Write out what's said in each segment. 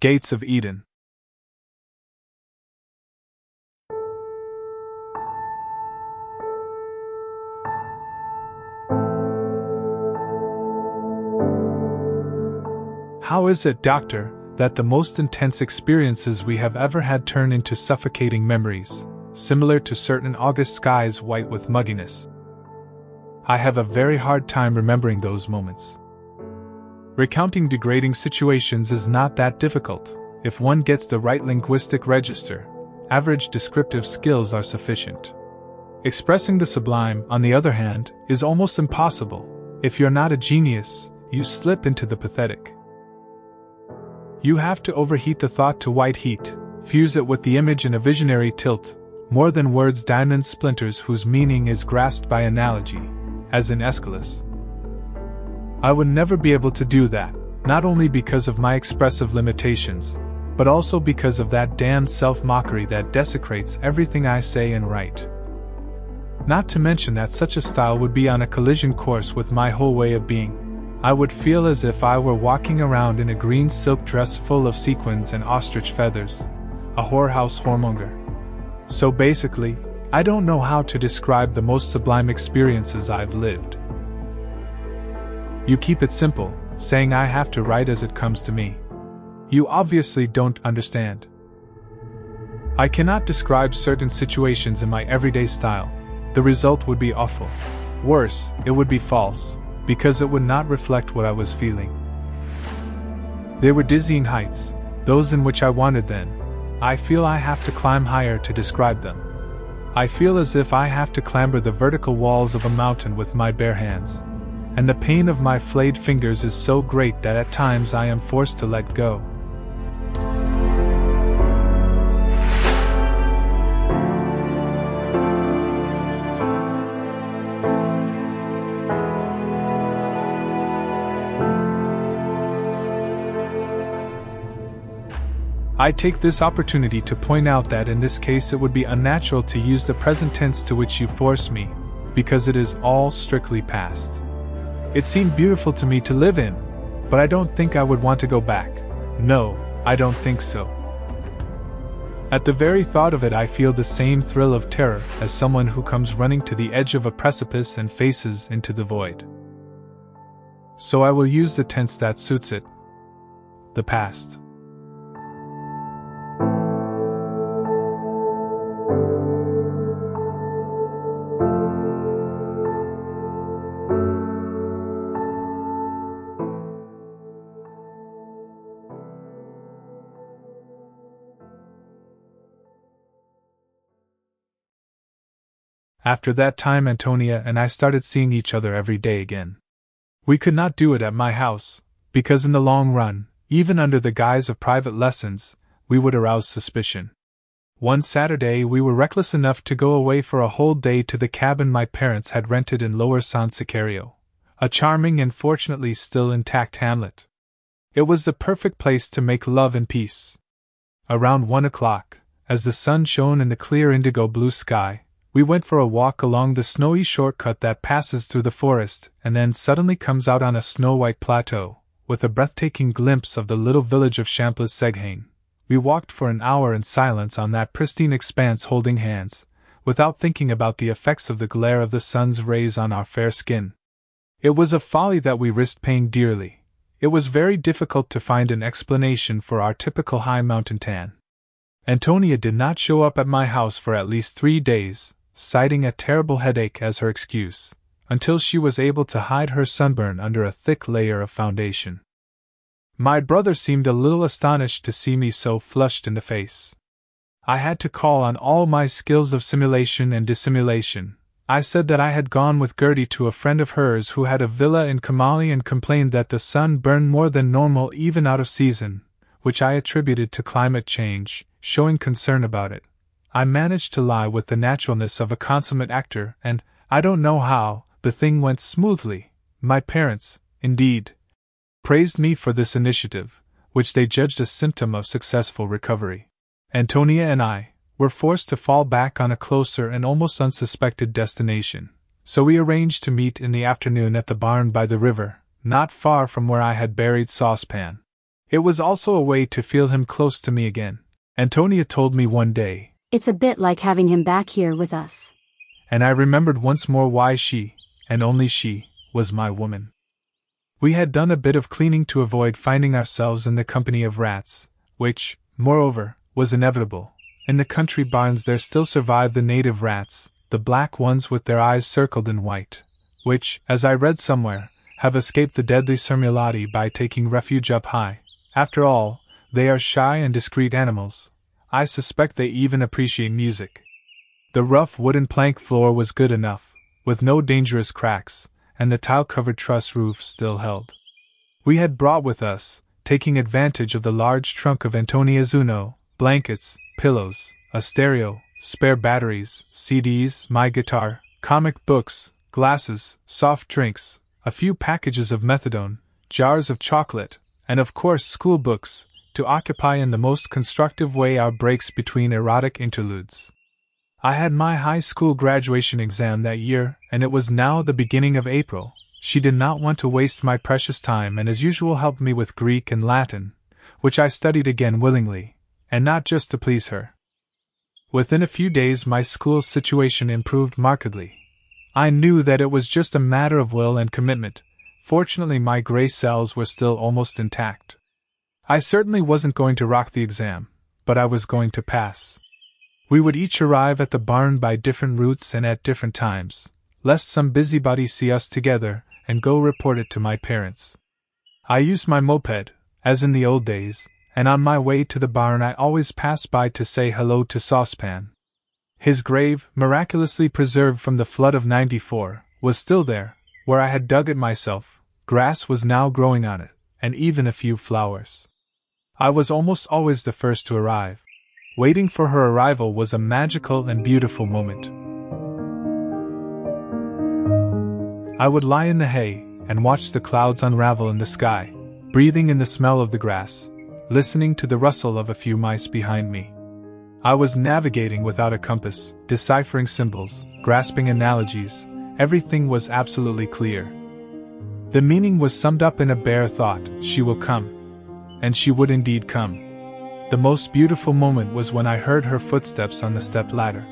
Gates of Eden. How is it, Doctor, that the most intense experiences we have ever had turn into suffocating memories, similar to certain August skies white with mugginess? I have a very hard time remembering those moments. Recounting degrading situations is not that difficult. If one gets the right linguistic register, average descriptive skills are sufficient. Expressing the sublime, on the other hand, is almost impossible. If you're not a genius, you slip into the pathetic. You have to overheat the thought to white heat, fuse it with the image in a visionary tilt, more than words diamond splinters whose meaning is grasped by analogy, as in Aeschylus. I would never be able to do that, not only because of my expressive limitations, but also because of that damned self mockery that desecrates everything I say and write. Not to mention that such a style would be on a collision course with my whole way of being. I would feel as if I were walking around in a green silk dress full of sequins and ostrich feathers, a whorehouse whoremonger. So basically, I don't know how to describe the most sublime experiences I've lived. You keep it simple, saying I have to write as it comes to me. You obviously don't understand. I cannot describe certain situations in my everyday style. The result would be awful. Worse, it would be false, because it would not reflect what I was feeling. They were dizzying heights, those in which I wanted then. I feel I have to climb higher to describe them. I feel as if I have to clamber the vertical walls of a mountain with my bare hands. And the pain of my flayed fingers is so great that at times I am forced to let go. I take this opportunity to point out that in this case it would be unnatural to use the present tense to which you force me, because it is all strictly past. It seemed beautiful to me to live in, but I don't think I would want to go back. No, I don't think so. At the very thought of it, I feel the same thrill of terror as someone who comes running to the edge of a precipice and faces into the void. So I will use the tense that suits it the past. After that time, Antonia and I started seeing each other every day again. We could not do it at my house, because in the long run, even under the guise of private lessons, we would arouse suspicion. One Saturday, we were reckless enough to go away for a whole day to the cabin my parents had rented in Lower San Sicario, a charming and fortunately still intact hamlet. It was the perfect place to make love in peace. Around one o'clock, as the sun shone in the clear indigo blue sky, we went for a walk along the snowy shortcut that passes through the forest and then suddenly comes out on a snow white plateau, with a breathtaking glimpse of the little village of Champlas Seguin. We walked for an hour in silence on that pristine expanse holding hands, without thinking about the effects of the glare of the sun's rays on our fair skin. It was a folly that we risked paying dearly. It was very difficult to find an explanation for our typical high mountain tan. Antonia did not show up at my house for at least three days, citing a terrible headache as her excuse, until she was able to hide her sunburn under a thick layer of foundation. My brother seemed a little astonished to see me so flushed in the face. I had to call on all my skills of simulation and dissimulation. I said that I had gone with Gertie to a friend of hers who had a villa in Kamali and complained that the sun burned more than normal even out of season, which I attributed to climate change, showing concern about it. I managed to lie with the naturalness of a consummate actor, and, I don't know how, the thing went smoothly. My parents, indeed, praised me for this initiative, which they judged a symptom of successful recovery. Antonia and I were forced to fall back on a closer and almost unsuspected destination, so we arranged to meet in the afternoon at the barn by the river, not far from where I had buried Saucepan. It was also a way to feel him close to me again. Antonia told me one day. It's a bit like having him back here with us. And I remembered once more why she, and only she, was my woman. We had done a bit of cleaning to avoid finding ourselves in the company of rats, which, moreover, was inevitable. In the country barns there still survive the native rats, the black ones with their eyes circled in white, which, as I read somewhere, have escaped the deadly Cermulati by taking refuge up high. After all, they are shy and discreet animals. I suspect they even appreciate music. The rough wooden plank floor was good enough, with no dangerous cracks, and the tile covered truss roof still held. We had brought with us, taking advantage of the large trunk of Antonia's Uno, blankets, pillows, a stereo, spare batteries, CDs, my guitar, comic books, glasses, soft drinks, a few packages of methadone, jars of chocolate, and of course school books, to occupy in the most constructive way our breaks between erotic interludes. I had my high school graduation exam that year, and it was now the beginning of April. She did not want to waste my precious time and as usual helped me with Greek and Latin, which I studied again willingly, and not just to please her. Within a few days, my school situation improved markedly. I knew that it was just a matter of will and commitment. Fortunately, my gray cells were still almost intact. I certainly wasn't going to rock the exam, but I was going to pass. We would each arrive at the barn by different routes and at different times, lest some busybody see us together and go report it to my parents. I used my moped, as in the old days, and on my way to the barn I always passed by to say hello to Saucepan. His grave, miraculously preserved from the flood of 94, was still there, where I had dug it myself. Grass was now growing on it, and even a few flowers. I was almost always the first to arrive. Waiting for her arrival was a magical and beautiful moment. I would lie in the hay and watch the clouds unravel in the sky, breathing in the smell of the grass, listening to the rustle of a few mice behind me. I was navigating without a compass, deciphering symbols, grasping analogies, everything was absolutely clear. The meaning was summed up in a bare thought she will come. And she would indeed come. The most beautiful moment was when I heard her footsteps on the step ladder.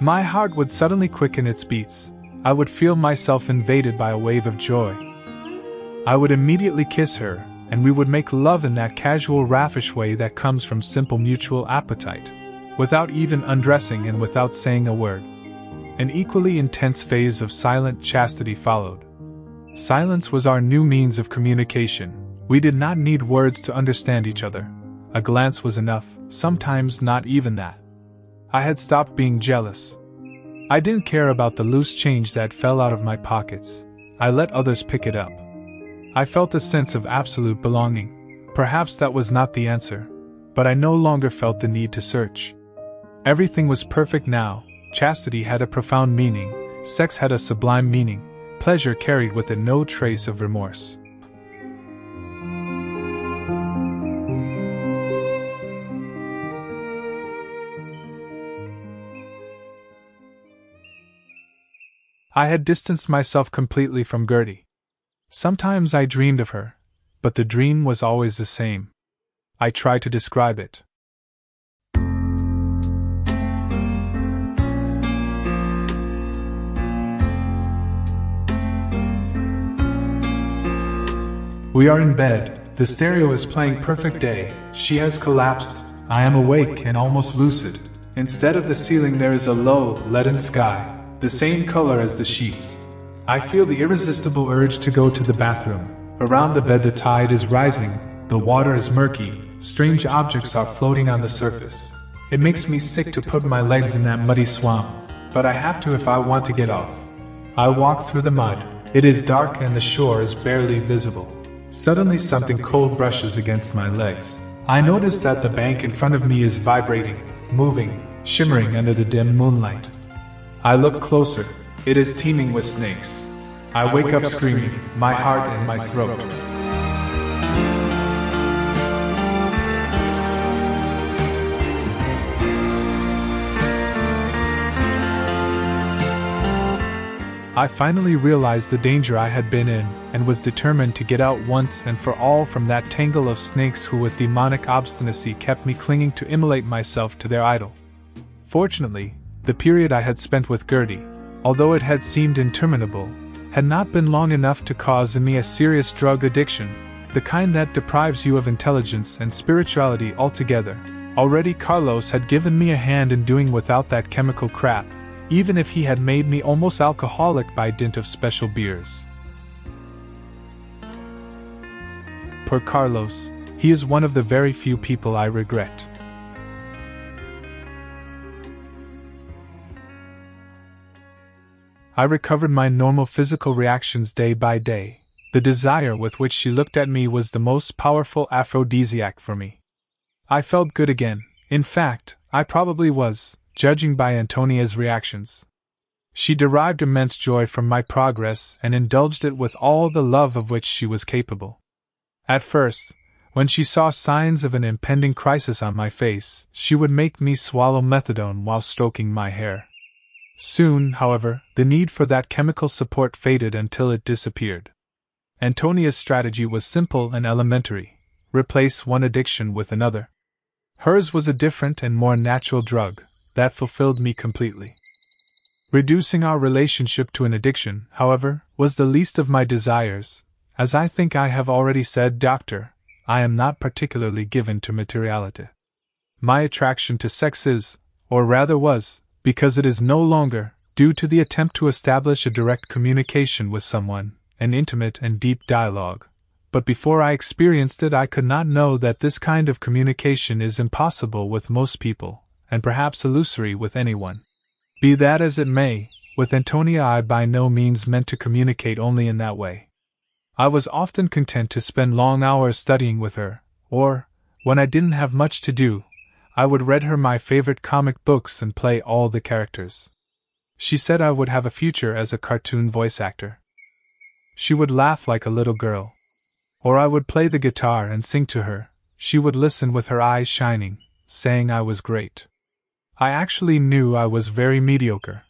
My heart would suddenly quicken its beats, I would feel myself invaded by a wave of joy. I would immediately kiss her, and we would make love in that casual raffish way that comes from simple mutual appetite, without even undressing and without saying a word. An equally intense phase of silent chastity followed. Silence was our new means of communication. We did not need words to understand each other. A glance was enough, sometimes not even that. I had stopped being jealous. I didn't care about the loose change that fell out of my pockets. I let others pick it up. I felt a sense of absolute belonging. Perhaps that was not the answer, but I no longer felt the need to search. Everything was perfect now. Chastity had a profound meaning, sex had a sublime meaning, pleasure carried with it no trace of remorse. I had distanced myself completely from Gertie. Sometimes I dreamed of her, but the dream was always the same. I try to describe it. We are in bed, the stereo is playing Perfect Day, she has collapsed, I am awake and almost lucid. Instead of the ceiling, there is a low, leaden sky, the same color as the sheets. I feel the irresistible urge to go to the bathroom. Around the bed, the tide is rising, the water is murky, strange objects are floating on the surface. It makes me sick to put my legs in that muddy swamp, but I have to if I want to get off. I walk through the mud. It is dark and the shore is barely visible. Suddenly, something cold brushes against my legs. I notice that the bank in front of me is vibrating, moving, shimmering under the dim moonlight. I look closer, it is teeming with snakes. I wake up screaming, my heart in my throat. I finally realized the danger I had been in, and was determined to get out once and for all from that tangle of snakes who, with demonic obstinacy, kept me clinging to immolate myself to their idol. Fortunately, the period I had spent with Gertie, although it had seemed interminable, had not been long enough to cause in me a serious drug addiction, the kind that deprives you of intelligence and spirituality altogether. Already Carlos had given me a hand in doing without that chemical crap, even if he had made me almost alcoholic by dint of special beers. Poor Carlos, he is one of the very few people I regret. I recovered my normal physical reactions day by day. The desire with which she looked at me was the most powerful aphrodisiac for me. I felt good again, in fact, I probably was, judging by Antonia's reactions. She derived immense joy from my progress and indulged it with all the love of which she was capable. At first, when she saw signs of an impending crisis on my face, she would make me swallow methadone while stroking my hair. Soon, however, the need for that chemical support faded until it disappeared. Antonia's strategy was simple and elementary replace one addiction with another. Hers was a different and more natural drug, that fulfilled me completely. Reducing our relationship to an addiction, however, was the least of my desires. As I think I have already said, Doctor, I am not particularly given to materiality. My attraction to sex is, or rather was, because it is no longer, due to the attempt to establish a direct communication with someone, an intimate and deep dialogue. But before I experienced it, I could not know that this kind of communication is impossible with most people, and perhaps illusory with anyone. Be that as it may, with Antonia I by no means meant to communicate only in that way. I was often content to spend long hours studying with her, or, when I didn't have much to do, I would read her my favorite comic books and play all the characters. She said I would have a future as a cartoon voice actor. She would laugh like a little girl. Or I would play the guitar and sing to her. She would listen with her eyes shining, saying I was great. I actually knew I was very mediocre,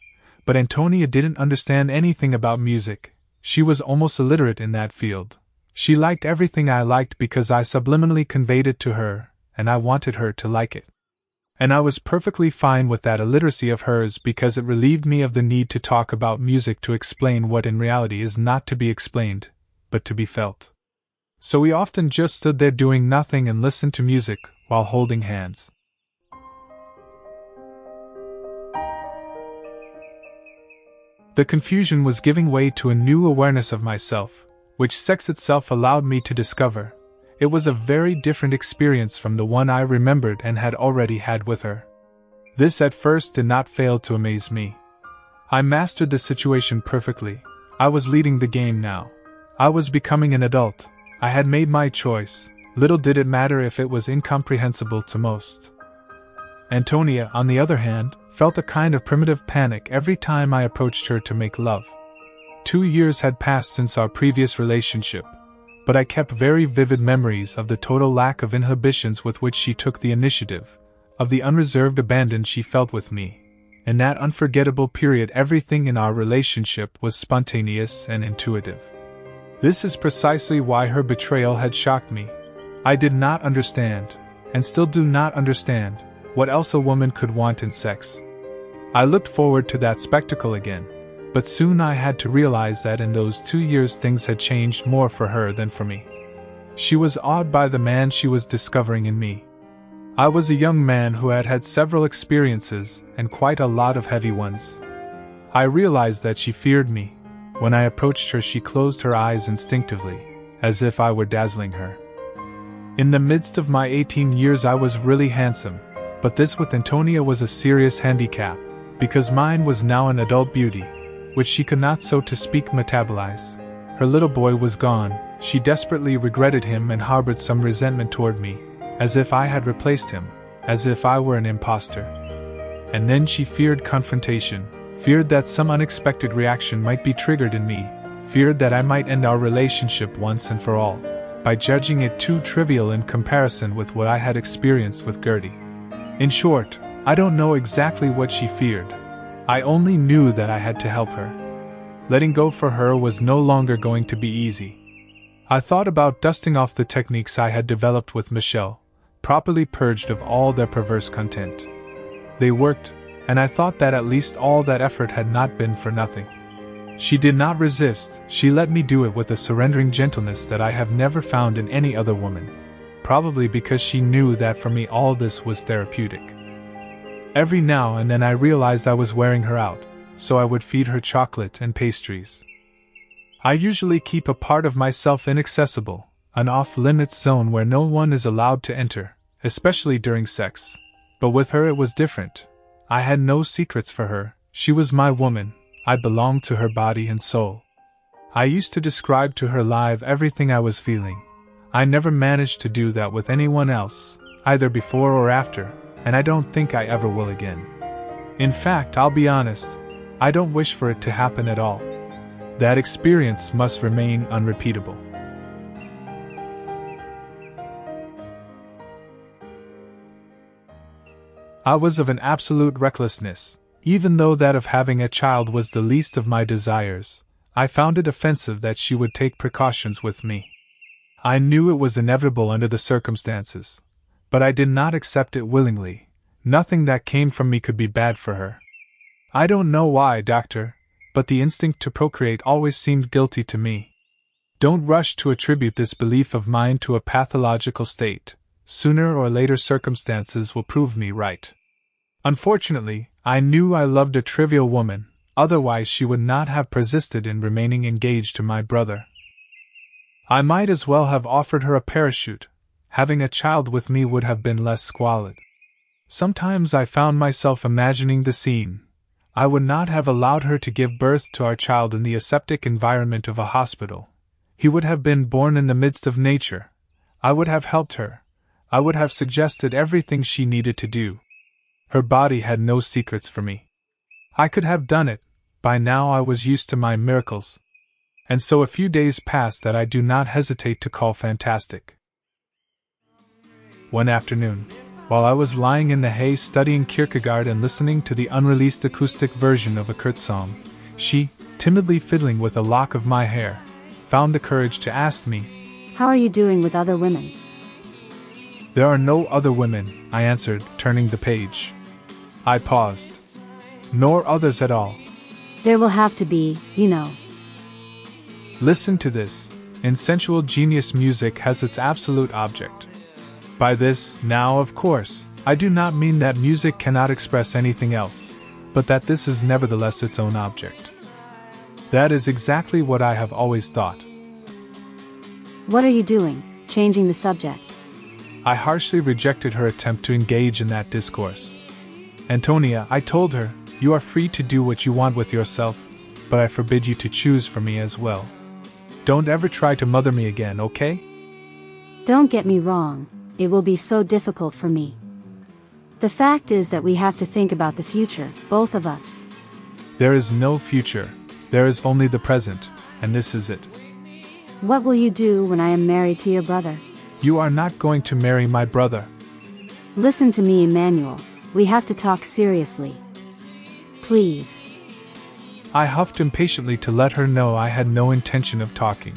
but Antonia didn't understand anything about music. She was almost illiterate in that field. She liked everything I liked because I subliminally conveyed it to her, and I wanted her to like it. And I was perfectly fine with that illiteracy of hers because it relieved me of the need to talk about music to explain what in reality is not to be explained, but to be felt. So we often just stood there doing nothing and listened to music while holding hands. The confusion was giving way to a new awareness of myself, which sex itself allowed me to discover. It was a very different experience from the one I remembered and had already had with her. This at first did not fail to amaze me. I mastered the situation perfectly. I was leading the game now. I was becoming an adult. I had made my choice. Little did it matter if it was incomprehensible to most. Antonia, on the other hand, felt a kind of primitive panic every time I approached her to make love. Two years had passed since our previous relationship, but I kept very vivid memories of the total lack of inhibitions with which she took the initiative, of the unreserved abandon she felt with me. In that unforgettable period, everything in our relationship was spontaneous and intuitive. This is precisely why her betrayal had shocked me. I did not understand, and still do not understand, what else a woman could want in sex. I looked forward to that spectacle again, but soon I had to realize that in those two years things had changed more for her than for me. She was awed by the man she was discovering in me. I was a young man who had had several experiences, and quite a lot of heavy ones. I realized that she feared me. When I approached her, she closed her eyes instinctively, as if I were dazzling her. In the midst of my 18 years, I was really handsome, but this with Antonia was a serious handicap because mine was now an adult beauty, which she could not, so to speak, metabolize. Her little boy was gone, she desperately regretted him and harbored some resentment toward me, as if I had replaced him, as if I were an impostor. And then she feared confrontation, feared that some unexpected reaction might be triggered in me, feared that I might end our relationship once and for all, by judging it too trivial in comparison with what I had experienced with Gertie. In short, I don't know exactly what she feared. I only knew that I had to help her. Letting go for her was no longer going to be easy. I thought about dusting off the techniques I had developed with Michelle, properly purged of all their perverse content. They worked, and I thought that at least all that effort had not been for nothing. She did not resist, she let me do it with a surrendering gentleness that I have never found in any other woman, probably because she knew that for me all this was therapeutic. Every now and then I realized I was wearing her out, so I would feed her chocolate and pastries. I usually keep a part of myself inaccessible, an off limits zone where no one is allowed to enter, especially during sex. But with her it was different. I had no secrets for her, she was my woman, I belonged to her body and soul. I used to describe to her live everything I was feeling. I never managed to do that with anyone else, either before or after, and I don't think I ever will again. In fact, I'll be honest, I don't wish for it to happen at all. That experience must remain unrepeatable. I was of an absolute recklessness, even though that of having a child was the least of my desires. I found it offensive that she would take precautions with me. I knew it was inevitable under the circumstances, but I did not accept it willingly. Nothing that came from me could be bad for her. I don't know why, doctor, but the instinct to procreate always seemed guilty to me. Don't rush to attribute this belief of mine to a pathological state. Sooner or later, circumstances will prove me right. Unfortunately, I knew I loved a trivial woman, otherwise, she would not have persisted in remaining engaged to my brother. I might as well have offered her a parachute. Having a child with me would have been less squalid. Sometimes I found myself imagining the scene, I would not have allowed her to give birth to our child in the aseptic environment of a hospital. He would have been born in the midst of nature. I would have helped her. I would have suggested everything she needed to do. Her body had no secrets for me. I could have done it, by now I was used to my miracles. And so a few days passed that I do not hesitate to call fantastic. One afternoon, while I was lying in the hay studying Kierkegaard and listening to the unreleased acoustic version of a Kurt song, she, timidly fiddling with a lock of my hair, found the courage to ask me, How are you doing with other women? There are no other women, I answered, turning the page. I paused. Nor others at all. There will have to be, you know. Listen to this. In sensual genius, music has its absolute object. By this, now of course, I do not mean that music cannot express anything else, but that this is nevertheless its own object. That is exactly what I have always thought. What are you doing, changing the subject? I harshly rejected her attempt to engage in that discourse. Antonia, I told her, you are free to do what you want with yourself, but I forbid you to choose for me as well. Don't ever try to mother me again, okay? Don't get me wrong, it will be so difficult for me. The fact is that we have to think about the future, both of us. There is no future, there is only the present, and this is it. What will you do when I am married to your brother? You are not going to marry my brother. Listen to me, Emmanuel. We have to talk seriously. Please. I huffed impatiently to let her know I had no intention of talking,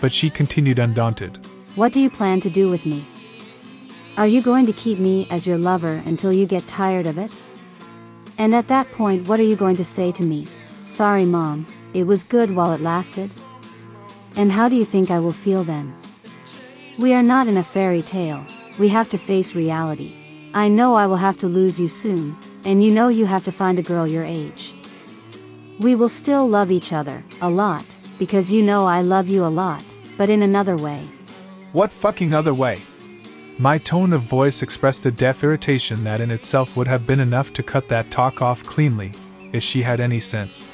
but she continued undaunted. What do you plan to do with me? Are you going to keep me as your lover until you get tired of it? And at that point, what are you going to say to me? Sorry, Mom, it was good while it lasted? And how do you think I will feel then? We are not in a fairy tale, we have to face reality. I know I will have to lose you soon, and you know you have to find a girl your age. We will still love each other, a lot, because you know I love you a lot, but in another way. What fucking other way? My tone of voice expressed a deaf irritation that in itself would have been enough to cut that talk off cleanly, if she had any sense.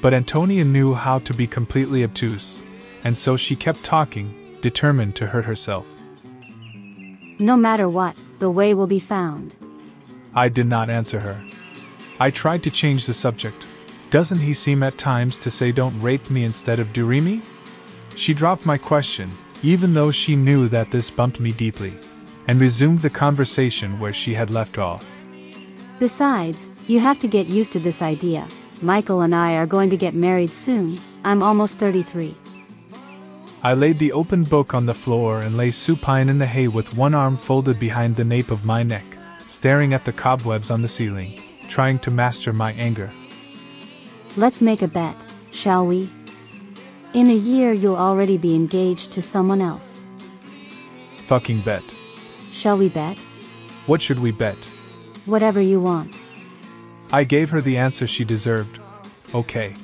But Antonia knew how to be completely obtuse, and so she kept talking, determined to hurt herself. No matter what, the way will be found. I did not answer her. I tried to change the subject. Doesn't he seem at times to say don't rape me instead of do me? She dropped my question, even though she knew that this bumped me deeply and resumed the conversation where she had left off. Besides, you have to get used to this idea. Michael and I are going to get married soon, I'm almost 33. I laid the open book on the floor and lay supine in the hay with one arm folded behind the nape of my neck, staring at the cobwebs on the ceiling, trying to master my anger. Let's make a bet, shall we? In a year, you'll already be engaged to someone else. Fucking bet. Shall we bet? What should we bet? Whatever you want. I gave her the answer she deserved. Okay.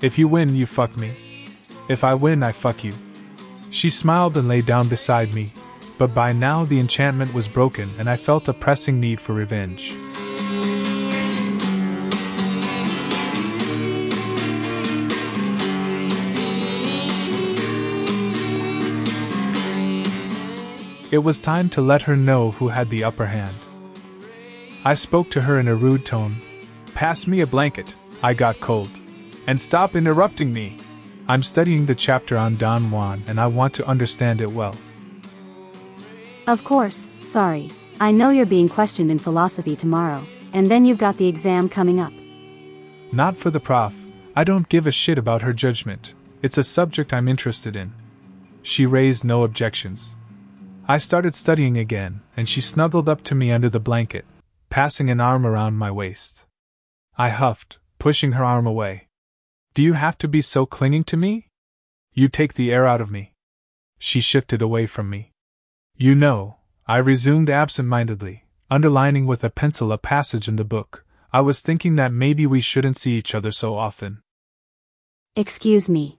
If you win, you fuck me. If I win, I fuck you. She smiled and lay down beside me, but by now the enchantment was broken and I felt a pressing need for revenge. It was time to let her know who had the upper hand. I spoke to her in a rude tone. Pass me a blanket, I got cold. And stop interrupting me. I'm studying the chapter on Don Juan and I want to understand it well. Of course, sorry. I know you're being questioned in philosophy tomorrow, and then you've got the exam coming up. Not for the prof. I don't give a shit about her judgment. It's a subject I'm interested in. She raised no objections. I started studying again, and she snuggled up to me under the blanket, passing an arm around my waist. I huffed, pushing her arm away. Do you have to be so clinging to me? You take the air out of me. She shifted away from me. You know, I resumed absent mindedly, underlining with a pencil a passage in the book. I was thinking that maybe we shouldn't see each other so often. Excuse me.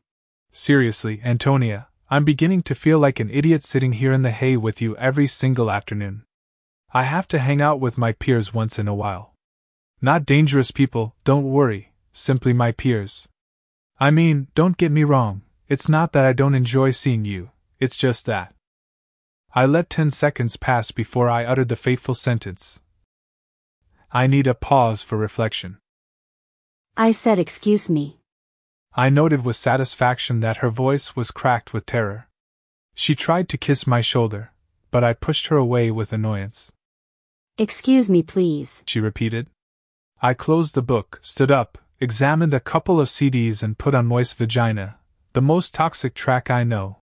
Seriously, Antonia, I'm beginning to feel like an idiot sitting here in the hay with you every single afternoon. I have to hang out with my peers once in a while. Not dangerous people, don't worry, simply my peers. I mean, don't get me wrong, it's not that I don't enjoy seeing you, it's just that. I let ten seconds pass before I uttered the fateful sentence. I need a pause for reflection. I said, Excuse me. I noted with satisfaction that her voice was cracked with terror. She tried to kiss my shoulder, but I pushed her away with annoyance. Excuse me, please, she repeated. I closed the book, stood up, examined a couple of CDs, and put on Moist Vagina, the most toxic track I know.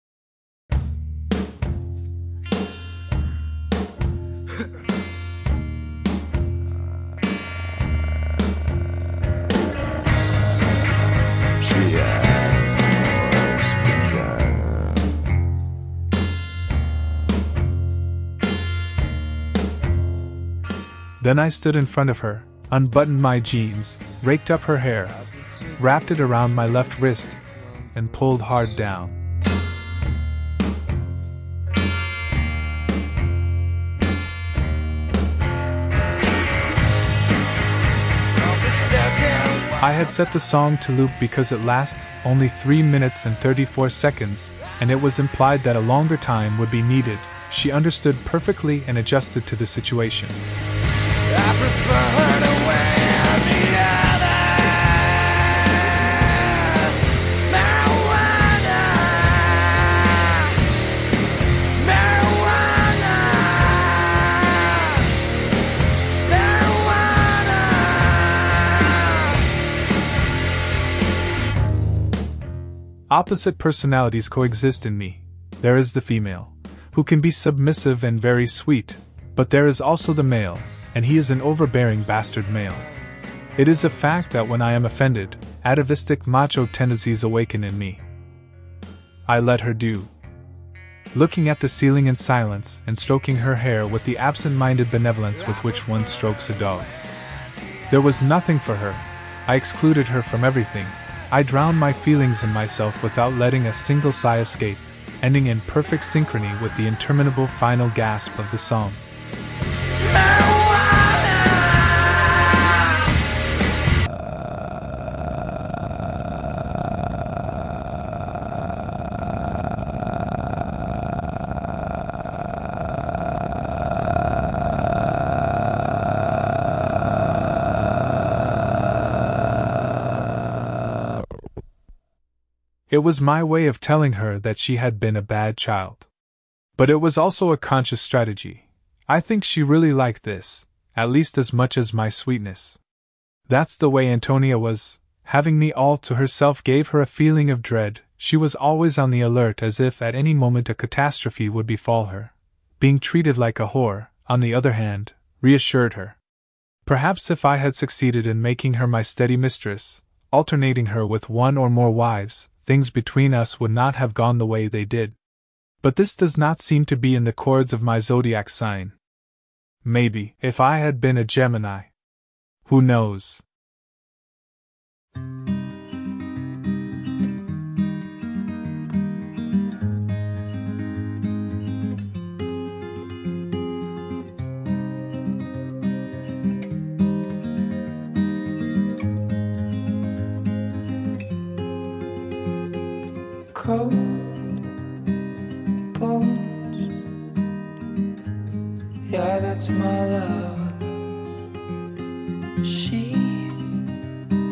Then I stood in front of her, unbuttoned my jeans, raked up her hair, wrapped it around my left wrist, and pulled hard down. I had set the song to loop because it lasts only 3 minutes and 34 seconds, and it was implied that a longer time would be needed. She understood perfectly and adjusted to the situation. Opposite personalities coexist in me. There is the female, who can be submissive and very sweet, but there is also the male, and he is an overbearing bastard male. It is a fact that when I am offended, atavistic macho tendencies awaken in me. I let her do. Looking at the ceiling in silence and stroking her hair with the absent minded benevolence with which one strokes a dog. There was nothing for her. I excluded her from everything. I drowned my feelings in myself without letting a single sigh escape, ending in perfect synchrony with the interminable final gasp of the song. It was my way of telling her that she had been a bad child. But it was also a conscious strategy. I think she really liked this, at least as much as my sweetness. That's the way Antonia was, having me all to herself gave her a feeling of dread. She was always on the alert as if at any moment a catastrophe would befall her. Being treated like a whore, on the other hand, reassured her. Perhaps if I had succeeded in making her my steady mistress, alternating her with one or more wives, things between us would not have gone the way they did. But this does not seem to be in the chords of my zodiac sign. Maybe, if I had been a Gemini. Who knows? Yeah, that's my love. She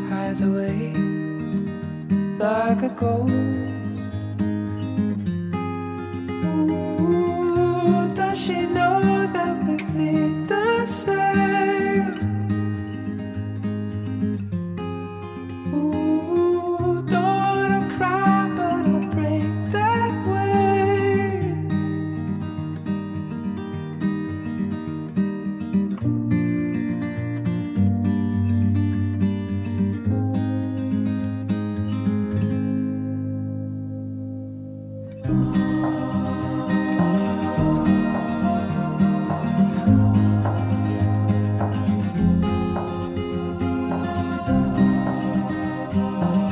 hides away like a ghost. Cold